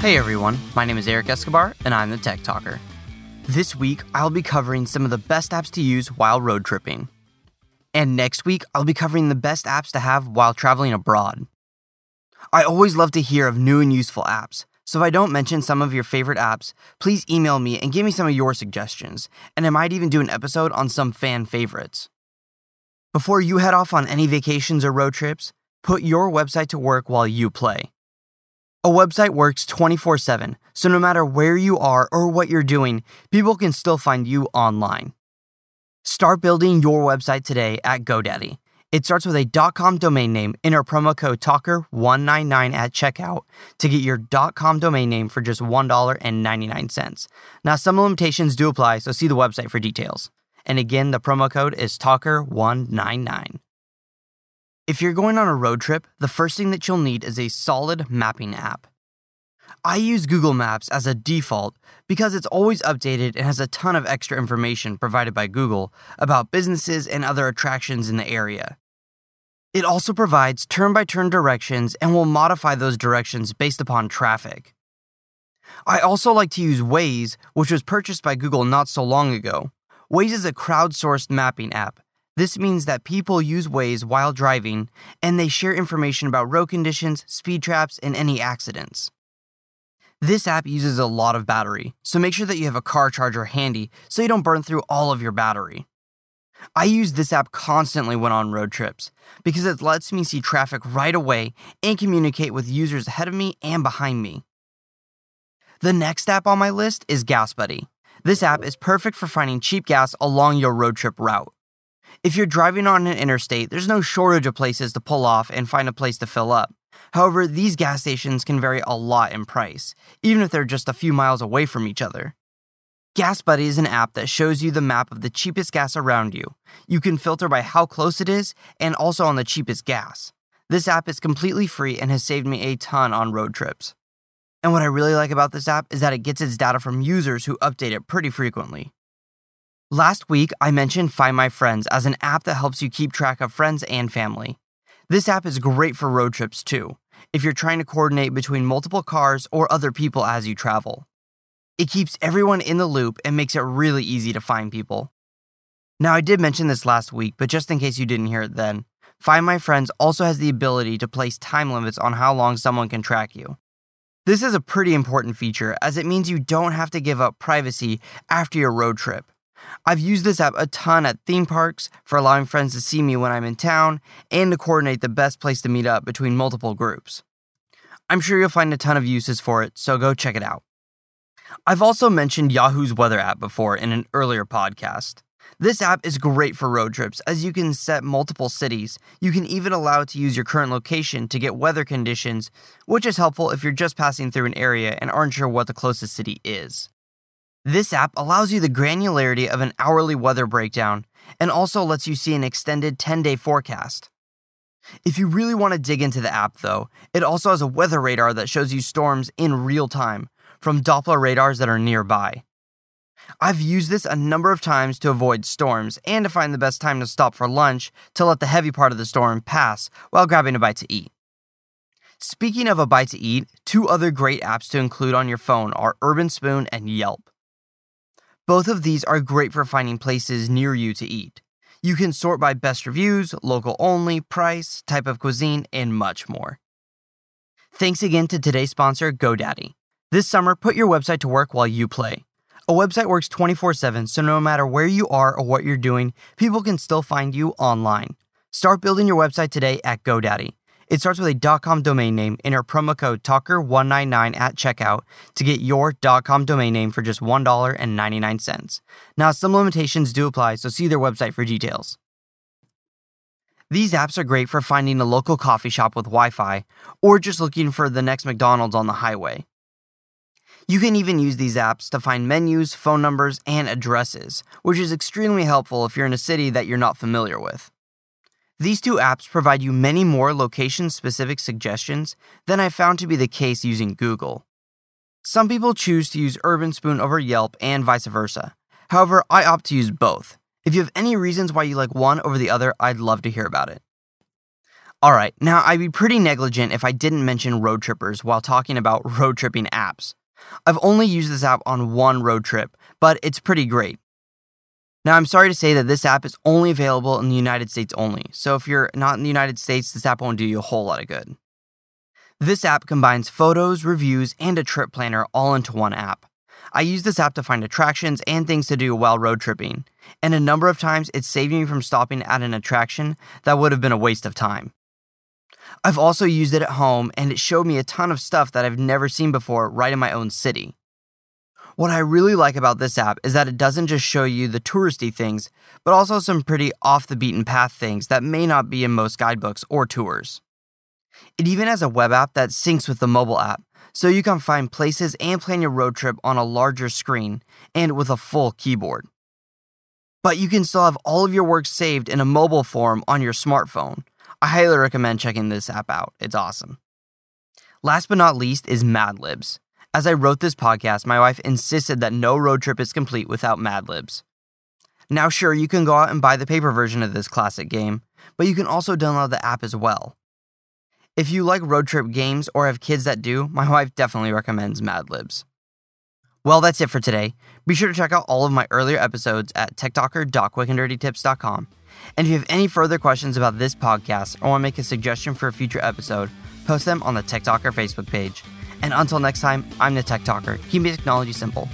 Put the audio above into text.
Hey everyone, my name is Eric Escobar and I'm the Tech Talker. This week, I'll be covering some of the best apps to use while road tripping. And next week, I'll be covering the best apps to have while traveling abroad. I always love to hear of new and useful apps, so if I don't mention some of your favorite apps, please email me and give me some of your suggestions, and I might even do an episode on some fan favorites. Before you head off on any vacations or road trips, put your website to work while you play. A website works 24 7, so no matter where you are or what you're doing, people can still find you online. Start building your website today at GoDaddy. It starts with a .com domain name. Enter promo code TALKER199 at checkout to get your .com domain name for just $1.99. Now, some limitations do apply, so see the website for details. And again, the promo code is TALKER199. If you're going on a road trip, the first thing that you'll need is a solid mapping app. I use Google Maps as a default because it's always updated and has a ton of extra information provided by Google about businesses and other attractions in the area. It also provides turn by turn directions and will modify those directions based upon traffic. I also like to use Waze, which was purchased by Google not so long ago. Waze is a crowdsourced mapping app this means that people use Waze while driving and they share information about road conditions, speed traps, and any accidents. This app uses a lot of battery, so make sure that you have a car charger handy so you don't burn through all of your battery. I use this app constantly when on road trips because it lets me see traffic right away and communicate with users ahead of me and behind me. The next app on my list is Gas Buddy. This app is perfect for finding cheap gas along your road trip route. If you're driving on an interstate, there's no shortage of places to pull off and find a place to fill up. However, these gas stations can vary a lot in price, even if they're just a few miles away from each other. Gas Buddy is an app that shows you the map of the cheapest gas around you. You can filter by how close it is and also on the cheapest gas. This app is completely free and has saved me a ton on road trips. And what I really like about this app is that it gets its data from users who update it pretty frequently. Last week, I mentioned Find My Friends as an app that helps you keep track of friends and family. This app is great for road trips too, if you're trying to coordinate between multiple cars or other people as you travel. It keeps everyone in the loop and makes it really easy to find people. Now, I did mention this last week, but just in case you didn't hear it then, Find My Friends also has the ability to place time limits on how long someone can track you. This is a pretty important feature as it means you don't have to give up privacy after your road trip. I've used this app a ton at theme parks for allowing friends to see me when I'm in town and to coordinate the best place to meet up between multiple groups. I'm sure you'll find a ton of uses for it, so go check it out. I've also mentioned Yahoo's weather app before in an earlier podcast. This app is great for road trips as you can set multiple cities. You can even allow it to use your current location to get weather conditions, which is helpful if you're just passing through an area and aren't sure what the closest city is. This app allows you the granularity of an hourly weather breakdown and also lets you see an extended 10 day forecast. If you really want to dig into the app, though, it also has a weather radar that shows you storms in real time from Doppler radars that are nearby. I've used this a number of times to avoid storms and to find the best time to stop for lunch to let the heavy part of the storm pass while grabbing a bite to eat. Speaking of a bite to eat, two other great apps to include on your phone are Urban Spoon and Yelp. Both of these are great for finding places near you to eat. You can sort by best reviews, local only, price, type of cuisine, and much more. Thanks again to today's sponsor, GoDaddy. This summer, put your website to work while you play. A website works 24 7, so no matter where you are or what you're doing, people can still find you online. Start building your website today at GoDaddy. It starts with a .com domain name. Enter promo code TALKER199 at checkout to get your .com domain name for just $1.99. Now, some limitations do apply, so see their website for details. These apps are great for finding a local coffee shop with Wi Fi or just looking for the next McDonald's on the highway. You can even use these apps to find menus, phone numbers, and addresses, which is extremely helpful if you're in a city that you're not familiar with. These two apps provide you many more location specific suggestions than I found to be the case using Google. Some people choose to use Urban Spoon over Yelp and vice versa. However, I opt to use both. If you have any reasons why you like one over the other, I'd love to hear about it. Alright, now I'd be pretty negligent if I didn't mention Road Trippers while talking about road tripping apps. I've only used this app on one road trip, but it's pretty great. Now, I'm sorry to say that this app is only available in the United States only, so if you're not in the United States, this app won't do you a whole lot of good. This app combines photos, reviews, and a trip planner all into one app. I use this app to find attractions and things to do while road tripping, and a number of times it's saved me from stopping at an attraction that would have been a waste of time. I've also used it at home, and it showed me a ton of stuff that I've never seen before right in my own city. What I really like about this app is that it doesn't just show you the touristy things, but also some pretty off the beaten path things that may not be in most guidebooks or tours. It even has a web app that syncs with the mobile app, so you can find places and plan your road trip on a larger screen and with a full keyboard. But you can still have all of your work saved in a mobile form on your smartphone. I highly recommend checking this app out, it's awesome. Last but not least is Mad Libs. As I wrote this podcast, my wife insisted that no road trip is complete without Mad Libs. Now, sure, you can go out and buy the paper version of this classic game, but you can also download the app as well. If you like road trip games or have kids that do, my wife definitely recommends Mad Libs. Well, that's it for today. Be sure to check out all of my earlier episodes at techtalker.quickanddirtytips.com. And if you have any further questions about this podcast or want to make a suggestion for a future episode, post them on the Tech Talker Facebook page. And until next time, I'm the Tech Talker, keeping technology simple.